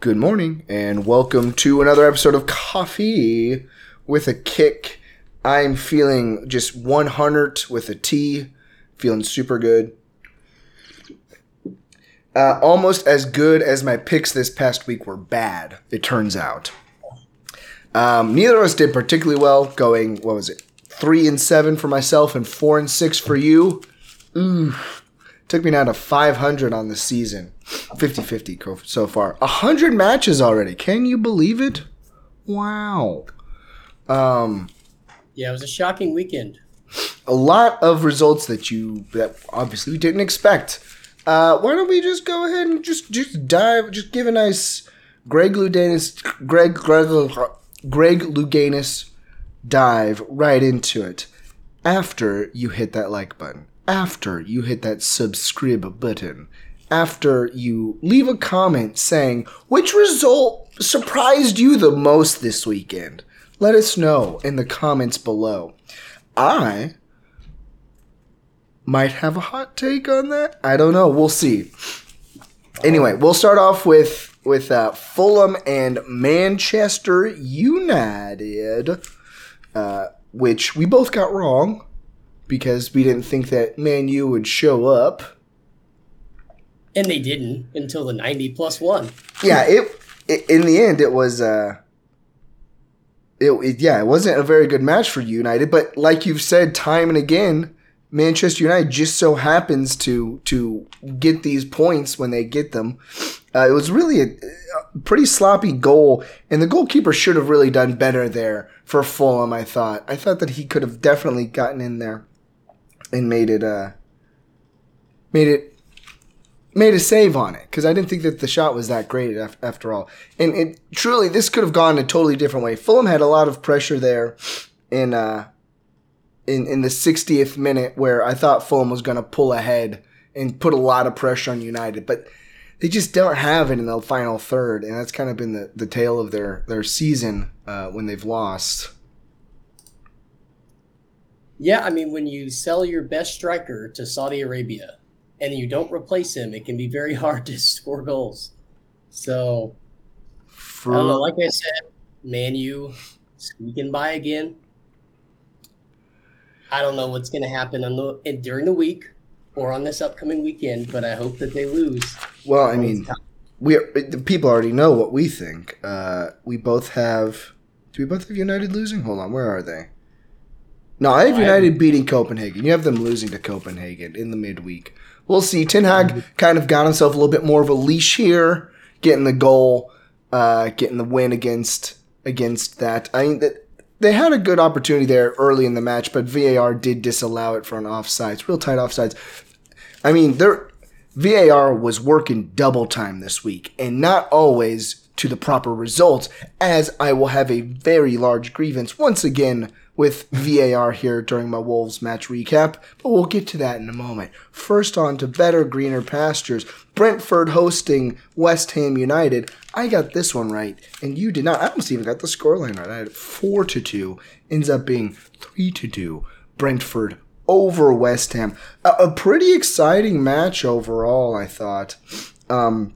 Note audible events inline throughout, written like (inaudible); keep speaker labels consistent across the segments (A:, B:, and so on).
A: Good morning, and welcome to another episode of Coffee with a Kick. I'm feeling just 100 with a T, feeling super good. Uh, almost as good as my picks this past week were bad, it turns out. Um, neither of us did particularly well, going, what was it, 3 and 7 for myself and 4 and 6 for you. Ooh. Took me down to 500 on the season. 50 50 so far. 100 matches already. Can you believe it? Wow. Um,
B: yeah, it was a shocking weekend.
A: A lot of results that you that obviously we didn't expect. Uh, why don't we just go ahead and just just dive, just give a nice Greg Louganis, Greg Greg Greg Louganis dive right into it after you hit that like button after you hit that subscribe button, after you leave a comment saying which result surprised you the most this weekend. Let us know in the comments below. I might have a hot take on that. I don't know. We'll see. Anyway, we'll start off with with uh, Fulham and Manchester United, uh, which we both got wrong because we didn't think that Man U would show up.
B: And they didn't until the 90 plus one.
A: Yeah, it, it in the end it was uh it, it, yeah, it wasn't a very good match for United, but like you've said time and again, Manchester United just so happens to to get these points when they get them. Uh, it was really a, a, pretty sloppy goal, and the goalkeeper should have really done better there for Fulham. I thought. I thought that he could have definitely gotten in there and made it uh made it made a save on it because I didn't think that the shot was that great after all. And it truly this could have gone a totally different way. Fulham had a lot of pressure there in uh in in the 60th minute where I thought Fulham was going to pull ahead and put a lot of pressure on United, but they just don't have it in the final third, and that's kind of been the, the tale of their their season uh, when they've lost.
B: Yeah, I mean, when you sell your best striker to Saudi Arabia and you don't replace him, it can be very (laughs) hard to score goals. So, For... I don't know. Like I said, Man U squeaking by again. I don't know what's going to happen on the during the week or on this upcoming weekend, but I hope that they lose.
A: Well, I mean, we are, the people already know what we think. Uh, we both have. Do we both have United losing? Hold on, where are they? No, I have United beating Copenhagen. You have them losing to Copenhagen in the midweek. We'll see. Ten Hag mm-hmm. kind of got himself a little bit more of a leash here, getting the goal, uh, getting the win against against that. I mean, that they had a good opportunity there early in the match, but VAR did disallow it for an offsides, real tight offsides. I mean, their VAR was working double time this week, and not always to the proper results. As I will have a very large grievance once again with VAR here during my Wolves match recap, but we'll get to that in a moment. First, on to better, greener pastures. Brentford hosting West Ham United. I got this one right, and you did not. I almost even got the scoreline right. I had four to two. Ends up being three to two. Brentford over West Ham. A, a pretty exciting match overall, I thought. Um,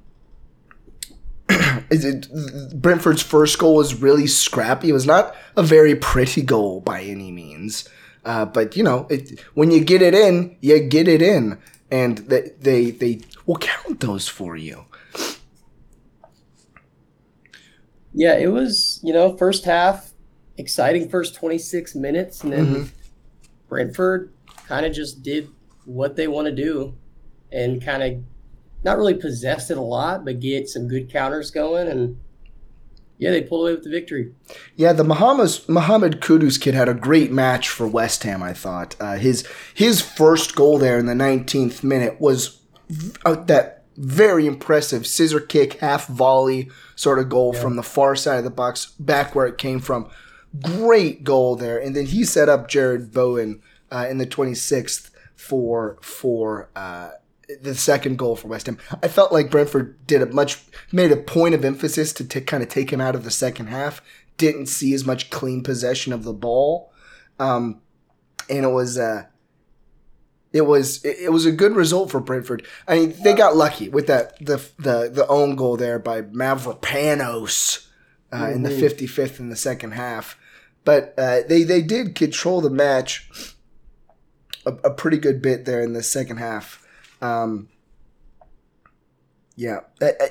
A: (clears throat) it, Brentford's first goal was really scrappy. It was not a very pretty goal by any means. Uh, but you know, it, when you get it in, you get it in, and they they they will count those for you.
B: Yeah, it was you know first half exciting first twenty six minutes, and then mm-hmm. Brentford kind of just did what they want to do, and kind of not really possess it a lot, but get some good counters going and yeah, they pulled away with the victory.
A: Yeah, the Mohamed Mohamed Kudus kid had a great match for West Ham. I thought uh, his his first goal there in the 19th minute was uh, that very impressive scissor kick, half volley sort of goal yeah. from the far side of the box, back where it came from. Great goal there, and then he set up Jarrod Bowen uh, in the 26th for for uh, the second goal for West Ham. I felt like Brentford did a much made a point of emphasis to t- kind of take him out of the second half. Didn't see as much clean possession of the ball, um, and it was uh, it was it, it was a good result for Brentford. I mean, they got lucky with that the the the own goal there by Mavropanos uh, in the
B: Mhm.
A: 55th in the second half, but uh, they they did control the match a, a pretty good bit there in the second half. Um, yeah, Uh, uh,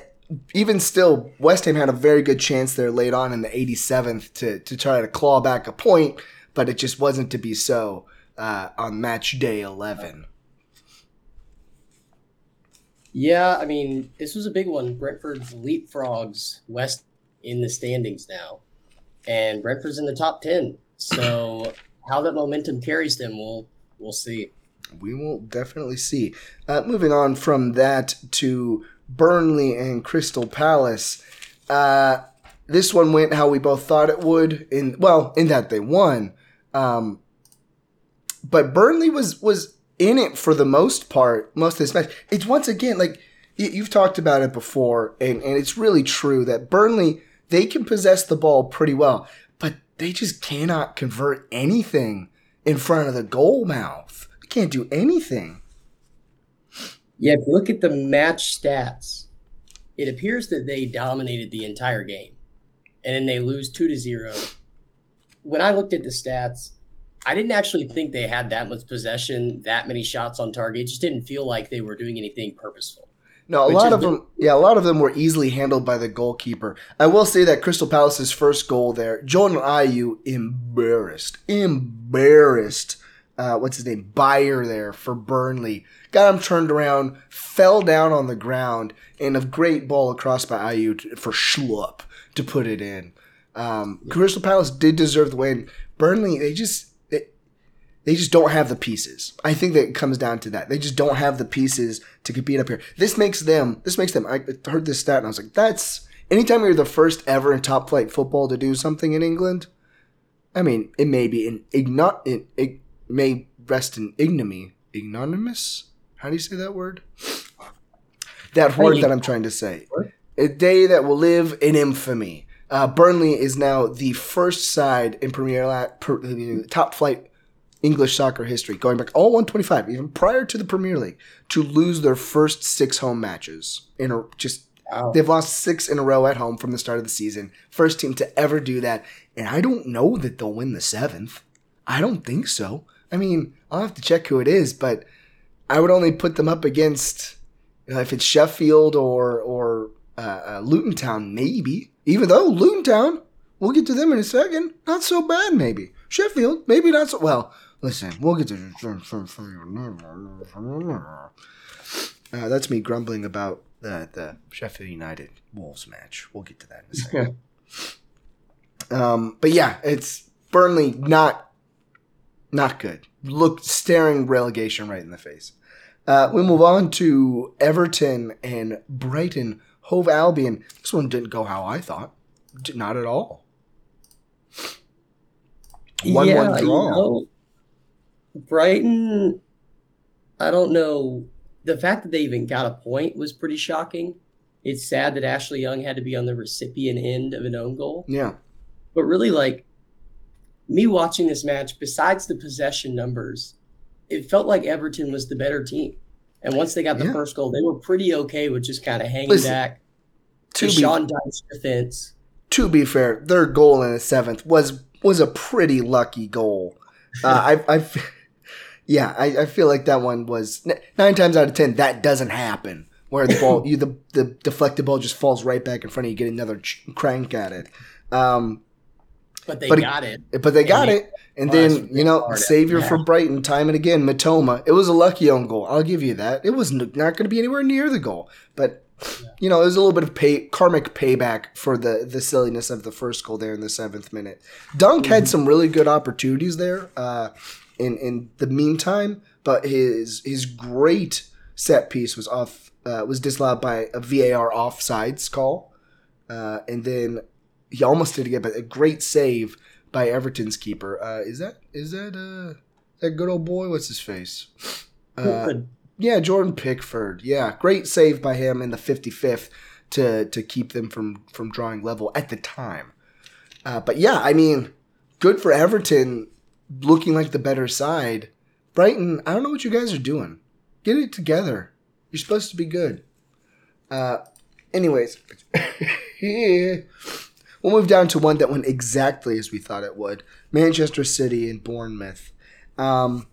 A: even still, West Ham had a very good chance there late on in the 87th to to try to claw back a point, but it just wasn't to be so uh, on match day 11.
B: Yeah, I mean, this was a big one. Brentford's leapfrogs West in the standings now, and Brentford's in the top ten. So how that momentum carries them, we'll we'll see.
A: We will definitely see. Uh, moving on from that to Burnley and Crystal Palace. Uh, this one went how we both thought it would. In well, in that they won, um, but Burnley was was in it for the most part, most of this match. It's once again like you've talked about it before, and, and it's really true that Burnley they can possess the ball pretty well, but they just cannot convert anything in front of the goal mouth. Can't do anything.
B: Yeah, if you look at the match stats, it appears that they dominated the entire game, and then they lose two to zero. When I looked at the stats, I didn't actually think they had that much possession, that many shots on target. It just didn't feel like they were doing anything purposeful.
A: No, a lot of
B: the-
A: them. Yeah, a lot of them were easily handled by the goalkeeper. I will say that Crystal Palace's first goal there, Jordan Ayew embarrassed, embarrassed. Uh, what's his name? Beyer there for Burnley. Got him turned around, fell down on the ground, and a great ball across by to, for Schlupp to put it in. Um, Crystal Palace did deserve the win. Burnley, they just they, they just don't have the pieces. I think that it comes down to that. They just don't have the pieces to compete up here. This makes them. This makes them. I heard this stat and I was like, that's anytime you're the first ever in top flight football to do something in England. I mean, it may be in igno- may rest in ignominy, ignominious. How do you say that word? That word that I'm trying to say. A day that will live in infamy. Uh, Burnley is now the first side in Premier La- per, uh, top flight English soccer history, going back all 125, even prior to the Premier League, to lose their first six home matches in a just.
B: Wow.
A: They've lost six in a row at home from the start of the season. First team to ever do that, and I don't know that they'll win the seventh. I don't think so. I mean, I'll have to check who it is, but I would only put them up against you know, if it's Sheffield or or uh, uh, Luton Town, maybe. Even though Luton Town, we'll get to them in a second. Not so bad, maybe. Sheffield, maybe not so well. Listen, we'll get to. Uh, that's me grumbling about the the Sheffield United Wolves match. We'll get to that in a second. Yeah. Um, but yeah, it's Burnley not not good. Look, staring relegation right in the face. Uh, we move on to Everton and Brighton Hove Albion. This one didn't go how I thought. Not at all. One
B: yeah,
A: one
B: you
A: draw.
B: know, Brighton. I don't know. The fact that they even got a point was pretty shocking. It's sad that Ashley Young had to be on the recipient end of an own goal.
A: Yeah,
B: But really, like me watching this match, besides the possession numbers, it felt like Everton was the better team. And once they got the
A: Yeah.
B: first goal, they were pretty okay with just kind of hanging
A: Listen,
B: back.
A: to be
B: Sean defense.
A: to be fair, their goal in the seventh was was a pretty lucky goal. (laughs) Uh, I, I, yeah, I, I feel like that one was nine times out of ten that doesn't happen. Where the ball, (laughs) you the the deflected ball just falls right back in front of you, get another ch- crank at it. Um,
B: But they
A: But
B: got it.
A: but they got
B: they-
A: it, and then you know, savior
B: Yeah.
A: for Brighton, time and again, Mitoma. It was a lucky own goal. I'll give you that. It was n- not going to be anywhere near the goal, but you know, it was a little bit of pay, karmic payback for the the silliness of the first goal there in the seventh minute. Dunk had some really good opportunities there. Uh, in in the meantime, but his his great set piece was off uh, was disallowed by a VAR offsides call, uh, and then he almost did it again, but a great save by Everton's keeper. Uh, is that is that uh that good old boy? What's his face? Uh, yeah, Jordan Pickford. Yeah, great save by him in the 55th to to keep them from from drawing level at the time. Uh, but yeah, I mean, good for Everton looking like the better side, Brighton, I don't know what you guys are doing. Get it together. You're supposed to be good. Uh, anyways, (laughs) we'll move down to one that went exactly as we thought it would Manchester City and Bournemouth. Um,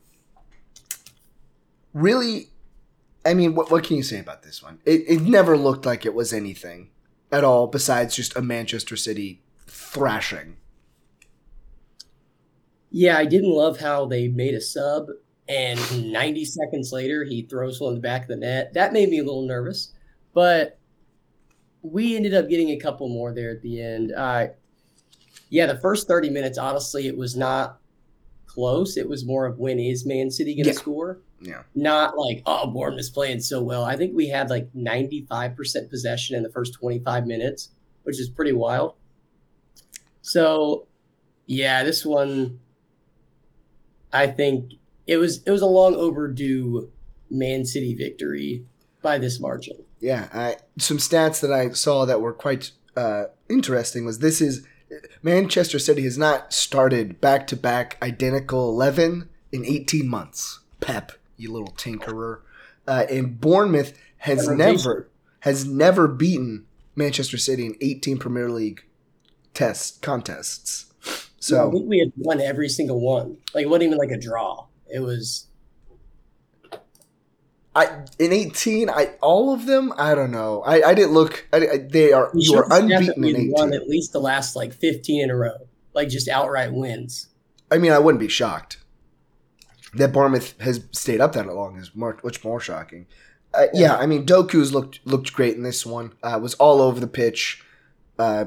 A: really, I mean, what, what can you say about this one? It, it never looked like it was anything at all besides just a Manchester City thrashing.
B: Yeah, I didn't love how they made a sub and 90 seconds later he throws one the back of the net. That made me a little nervous, but we ended up getting a couple more there at the end. Uh, yeah, the first 30 minutes, honestly, it was not close. It was more of when is Man City going to
A: Yeah.
B: score?
A: Yeah.
B: Not like, oh, Bournemouth's playing so well. I think we had like 95% possession in the first 25 minutes, which is pretty wild. So, yeah, this one, I think it was it was a long overdue Man City victory by this margin.
A: Yeah, I, some stats that I saw that were quite uh, interesting was this is Manchester City has not started back to back identical 11 in 18 months. Pep, you little tinkerer. Uh, and Bournemouth has
B: Never
A: never has never beaten Manchester City in 18 Premier League test contests.
B: I
A: So
B: think we had won every single one. Like it wasn't even like a draw. It was
A: I in 18, I all of them. I don't know. I, I didn't look. I, I- they are you are
B: showed the stat that
A: unbeaten in 18.
B: won at least the last like fifteen in a row, like just outright wins.
A: I mean, I wouldn't be shocked that Bournemouth has stayed up that long. Is more, much more shocking. Uh, yeah, I mean, Doku's looked looked great in this one. Uh, was all over the pitch. Uh,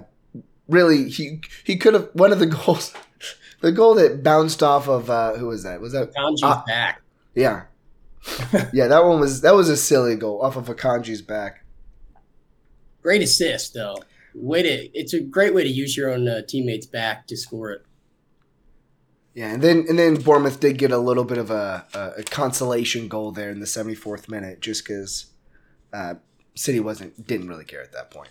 A: really, he he could have one of the (laughs) goals. The goal that bounced off of uh, who was that? Was that
B: Kanji's
A: Ah.
B: back.
A: yeah, (laughs) yeah? That one was that was a silly goal off of Akanji's back.
B: Great assist though. Way to it's a great way to use your own uh, teammates back to score it.
A: Yeah, and then and then Bournemouth did get a little bit of a, a, a consolation goal there in the seventy fourth minute, just because uh, City wasn't didn't really care at that point.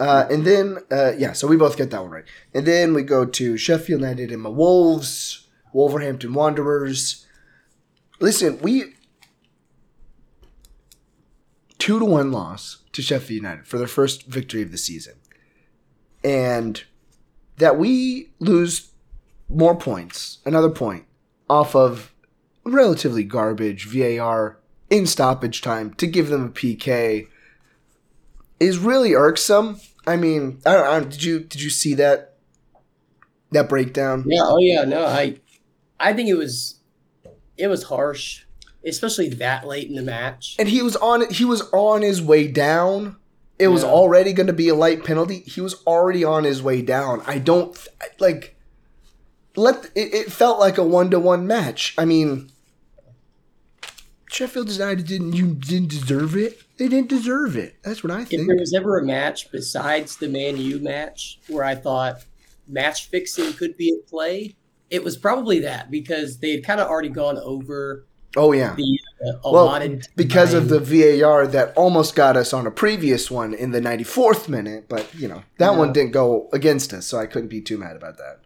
A: Uh, and then uh, yeah, so we both get that one right. And then we go to Sheffield United and the Wolves, Wolverhampton Wanderers. Listen, we two to one loss to Sheffield United for their first victory of the season, and that we lose more points, another point, off of relatively garbage VAR in stoppage time to give them a PK is really irksome. I mean, I don't, I don't, did you did you see that that breakdown?
B: Yeah. Oh yeah. No, I I think it was it was harsh, especially that late in the match.
A: And he was on he was on his way down. It was
B: Yeah.
A: already going to be a light penalty. He was already on his way down. I don't like let it, it felt like a one to one match. I mean, Sheffield United didn't you didn't deserve it. They didn't deserve it. That's what I think.
B: If there was ever a match besides the Man U match where I thought match fixing could be at play, it was probably that because they had kind of already gone over
A: oh yeah,
B: the uh,
A: well because of the VAR that almost got us on a previous one in the 94th minute, but you know that
B: Yeah.
A: one didn't go against us, so I couldn't be too mad about that.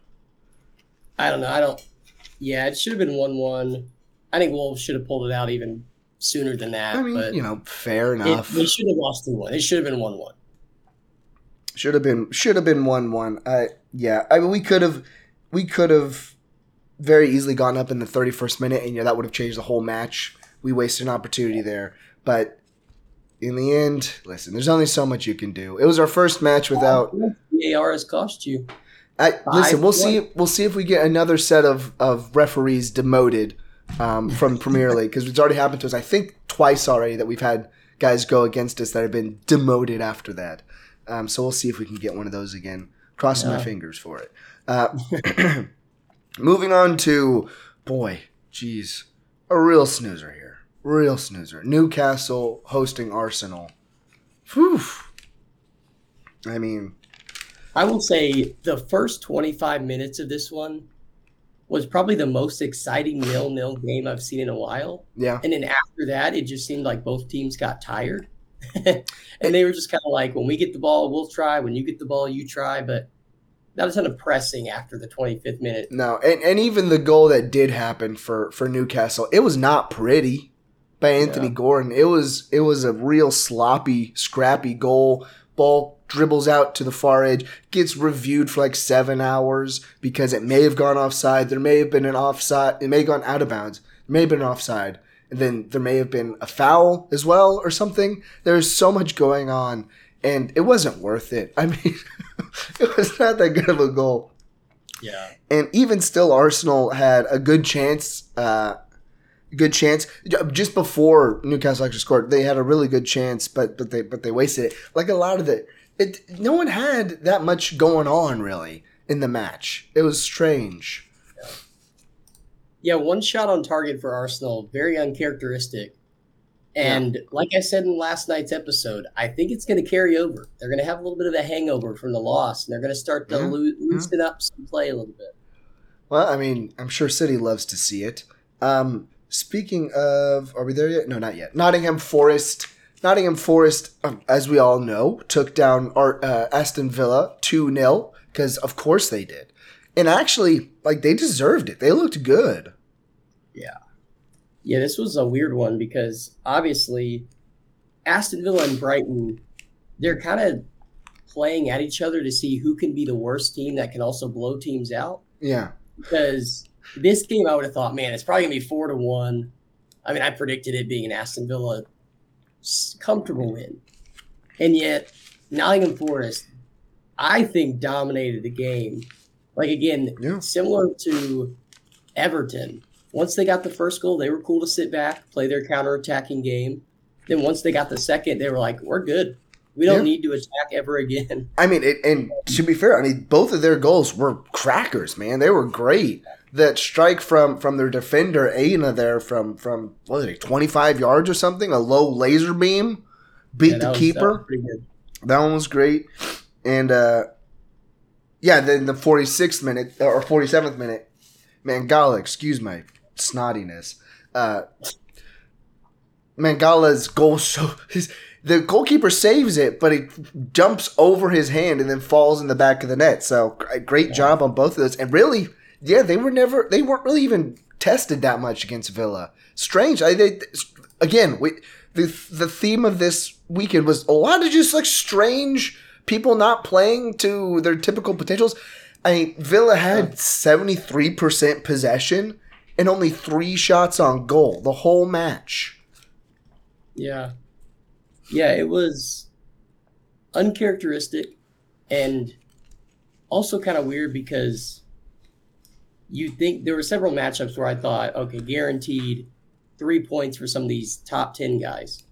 B: I don't know. I don't. Yeah, it should have been one-one. I think Wolves should have pulled it out even sooner than that.
A: I mean,
B: but
A: you know, fair
B: it,
A: enough.
B: they should have lost two-one. It should have been one-one.
A: Should have been should have been one one. I yeah. I mean we could have we could have very easily gone up in the thirty first minute and yeah that would have changed the whole match. We wasted an opportunity there. But in the end, listen, there's only so much you can do. It was our first match without
B: VAR has cost you.
A: I, listen, we'll see we'll see if we get another set of, of referees demoted um, from Premier League because it's already happened to us. I think twice already that we've had guys go against us that have been demoted after that. Um, so we'll see if we can get one of those again. Crossing my fingers for it. Uh, (clears throat) moving on to boy, jeez, a real snoozer here. Real snoozer. Newcastle hosting Arsenal. Whew. I mean,
B: I will say the first 25 minutes of this one was probably the most exciting nil-nil game I've seen in a while.
A: yeah.
B: And then after that, it just seemed like both teams got tired. (laughs) and they were just kind of like, when we get the ball, we'll try. When you get the ball, you try. But not a ton pressing after the 25th minute.
A: No, and, and even the goal that did happen for for Newcastle, it was not pretty by Anthony
B: Yeah.
A: Gordon. It was it was a real sloppy, scrappy goal. Ball dribbles out to the far edge, gets reviewed for like seven hours because it may have gone offside. There may have been an offside. It may have gone out of bounds. There may have been an offside. And then there may have been a foul as well or something. There's so much going on, and it wasn't worth it. (laughs) I mean, (laughs) it was not that good of a goal
B: Yeah.
A: and even still, Arsenal had a good chance. Uh, good chance just before Newcastle actually scored. They had a really good chance, but but they but they wasted it. Like a lot of the, it no one had that much going on really in the match. It was strange.
B: Yeah, one shot on target for Arsenal, very uncharacteristic. And like I said in last night's episode, I think it's going to carry over. They're going to have a little bit of a hangover from the loss, and they're going to start to
A: Yeah.
B: loo- loosen up some play a little bit.
A: Well, I mean, I'm sure City loves to see it. Um, speaking of, are we there yet? No, not yet. Nottingham Forest. Nottingham Forest, um, as we all know, took down our, uh, Aston Villa 2 0, because of course they did. And actually, like, they deserved it. They looked good.
B: Yeah, this was a weird one because obviously Aston Villa and Brighton, they're kind of playing at each other to see who can be the worst team that can also blow teams out.
A: Yeah.
B: Because this game, I would have thought, man, it's probably gonna be four to one. I mean, I predicted it being an Aston Villa comfortable win, and yet Nottingham Forest, I think, dominated the game. Like again,
A: Yeah.
B: similar to Everton. Once they got the first goal, they were cool to sit back, play their counter-attacking game. Then once they got the second, they were like, "We're good. We don't
A: Yeah.
B: need to attack ever again."
A: I mean, it, and to be fair, I mean, both of their goals were crackers, man. They were great. That strike from from their defender Aina there from from what was it, twenty five yards or something, a low laser beam, beat
B: Yeah, that
A: the
B: was- that
A: keeper.
B: good.
A: That one was great. And uh yeah, then the 46th minute or 47th minute, Mangala, excuse my snottiness. Uh Mangala's goal so his the goalkeeper saves it, but it jumps over his hand and then falls in the back of the net. So great job on both of those. And really, yeah, they were never they weren't really even tested that much against Villa. Strange. I they, again, we the the theme of this weekend was a lot of just like strange people not playing to their typical potentials. I mean, Villa had seventy three percent possession and only three shots on goal the whole match.
B: Yeah. Yeah, it was uncharacteristic and also kind of weird because you think there were several matchups where I thought, okay, guaranteed three points for some of these top 10 guys.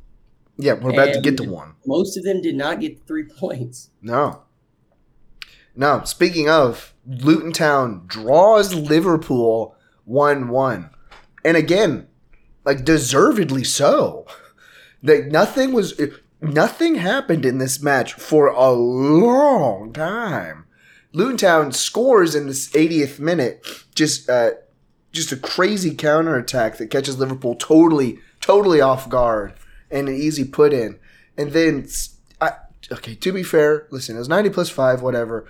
A: Yeah, we're about to get to one.
B: Most of them did not get three (laughs) points.
A: No. No. Speaking of, Luton Town draws Liverpool 1 1. And again, like deservedly so. Like nothing was nothing happened in this match for a long time. Luton Town scores in this 80th minute. Just uh just a crazy counterattack that catches Liverpool totally, totally off guard and an easy put in. And then okay, to be fair, listen, it was 90 plus 5, whatever.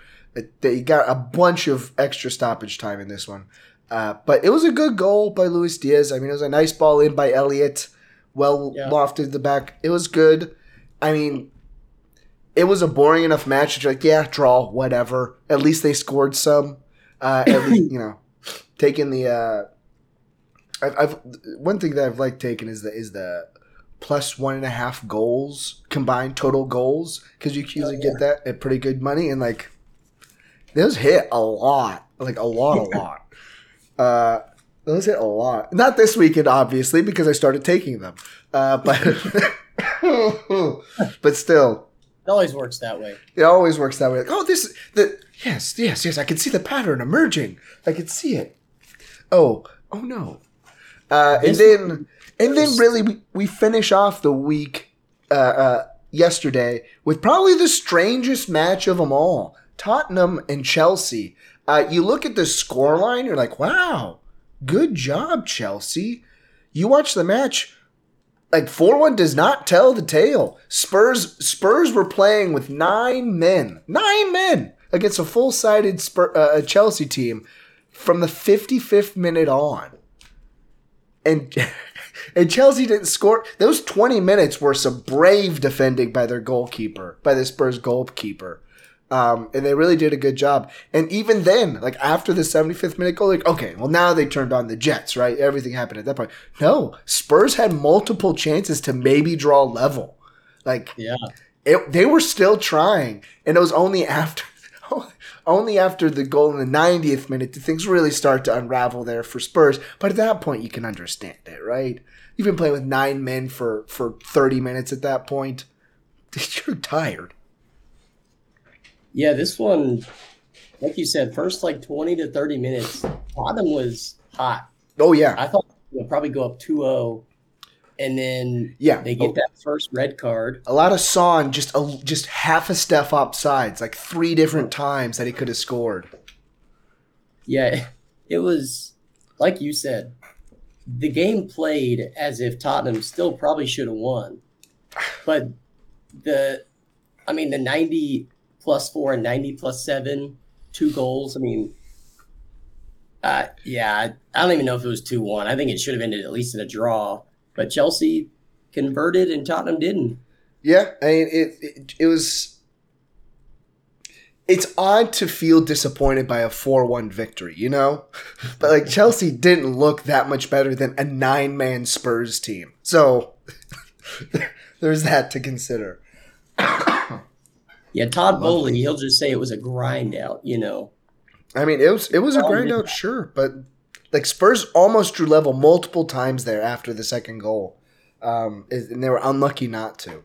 A: They got a bunch of extra stoppage time in this one. Uh, but it was a good goal by Luis Diaz. I mean, it was a nice ball in by Elliott, well
B: Yeah.
A: lofted the back. It was good. I mean, it was a boring enough match. It's like, yeah, draw, whatever. At least they scored some. Uh, at least, (coughs) you know, taking the. Uh, I've, I've one thing that I've liked taking is the is the plus one and a half goals combined total goals because you can usually
B: Oh,
A: get that at pretty good money and like those hit a lot like a lot a lot uh those hit a lot. Not this weekend obviously because i started taking them. Uh but (laughs) but still.
B: It always works that way.
A: it always works that way. Like oh this the yes yes yes i can see the pattern emerging. I can see it. Oh oh no. Uh and then and then really we, we finish off the week uh, uh yesterday with probably the strangest match of them all tottenham and chelsea uh you look at the scoreline you're like wow good job chelsea you watch the match like 4-1 does not tell the tale spurs spurs were playing with nine men nine men against a full sided uh, Chelsea team from the 55th minute on. And (laughs) and Chelsea didn't score. Those 20 minutes were some brave defending by their goalkeeper, by the Spurs goalkeeper. Um, and they really did a good job. And even then, like after the 75th minute goal, like, okay, well, now they turned on the Jets, right? Everything happened at that point. No, Spurs had multiple chances to maybe draw level. Like,
B: yeah,
A: it, they were still trying. And it was only after. (laughs) only after the goal in the 90th minute did things really start to unravel there for Spurs. But at that point, you can understand it, right? You've been playing with nine men for, for 30 minutes at that point. (laughs) You're tired.
B: Yeah, this one, like you said, first like 20 to 30 minutes, Tottenham was hot.
A: Oh, yeah.
B: I thought they'll probably go up 2 0 and then
A: yeah,
B: they get oh. that first red card.
A: A lot of Son just a, just half a step up sides, like three different times that he could have scored.
B: Yeah, it was like you said. The game played as if Tottenham still probably should have won, but the, I mean, the ninety plus four and 90 plus seven, two goals. I mean, uh, yeah, I don't even know if it was 2 1. I think it should have ended at least in a draw, but Chelsea converted and Tottenham didn't.
A: Yeah, I mean, it, it, it was. It's odd to feel disappointed by a 4 1 victory, you know? (laughs) But like Chelsea didn't look that much better than a nine man Spurs team. So (laughs) there's that to consider. (coughs)
B: Yeah, Todd Boehly, he'll just say it was a grind out, you know.
A: I mean, it was it was a grind out, sure, but like Spurs almost drew level multiple times there after the second goal, um, and they were unlucky not to.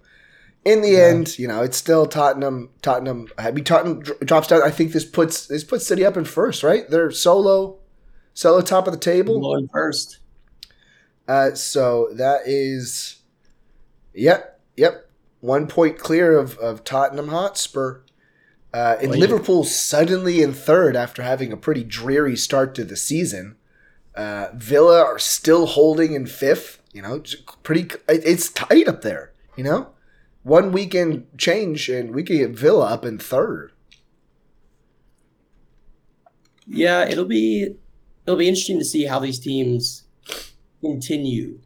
A: In the yeah. end, you know, it's still Tottenham. Tottenham. I mean, Tottenham drops down. I think this puts this puts City up in first, right? They're solo, solo top of the table.
B: Going first.
A: Uh, so that is, yep, yep one point clear of, of Tottenham Hotspur. Uh, and Liverpool suddenly in third after having a pretty dreary start to the season. Uh, Villa are still holding in fifth. You know, pretty. It's tight up there. You know, one weekend change and we could get Villa up in third.
B: Yeah, it'll be it'll be interesting to see how these teams continue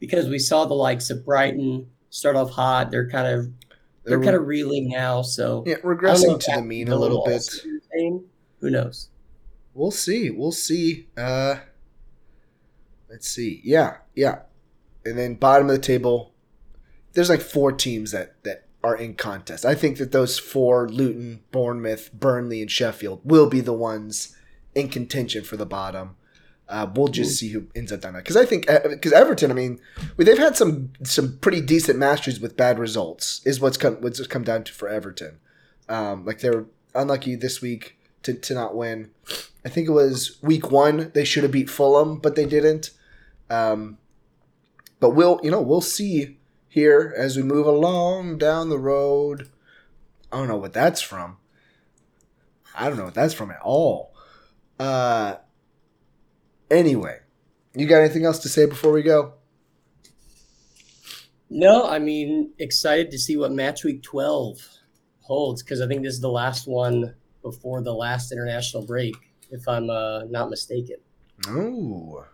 B: because we saw the likes of Brighton, start off hot. They're kind of they're, they're kind of reeling now. So
A: yeah, regressing to the mean a little bit.
B: Who knows?
A: We'll see. We'll see. Uh, let's see. Yeah, yeah. And then bottom of the table, there's like four teams that that are in contest. I think that those four Luton, Bournemouth, Burnley, and Sheffield will be the ones in contention for the bottom. Uh, we'll just see who ends up down that because I think because uh, Everton, I mean, they've had some some pretty decent matches with bad results. Is what's come what's come down to for Everton. Um, like they're unlucky this week to, to not win. I think it was week one they should have beat Fulham, but they didn't. Um, but we'll you know we'll see here as we move along down the road. I don't know what that's from. I don't know what that's from at all. Uh, Anyway, you got anything else to say before we go?
B: No, I mean, excited to see what match week 12 holds because I think this is the last one before the last international break, if I'm uh, not mistaken.
A: Oh.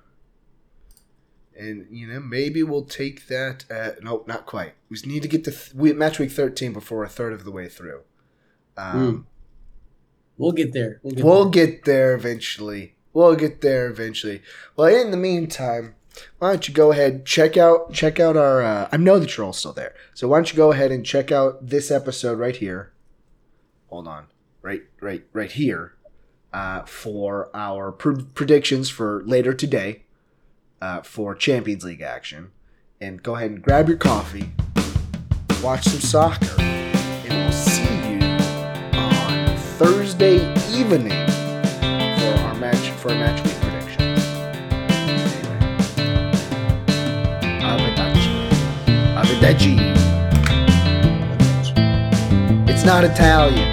A: And, you know, maybe we'll take that. At, no, not quite. We need to get to th- we, match week 13 before a third of the way through. Um, mm.
B: We'll get there. We'll,
A: get, we'll there. get there eventually. We'll get there eventually. Well, in the meantime, why don't you go ahead check out check out our? Uh, I know that you're all still there, so why don't you go ahead and check out this episode right here. Hold on, right, right, right here, uh, for our pr- predictions for later today, uh, for Champions League action, and go ahead and grab your coffee, watch some soccer, and we'll see you on Thursday evening for match week. Arrivederci. It's not Italian.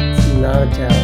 B: It's not Italian.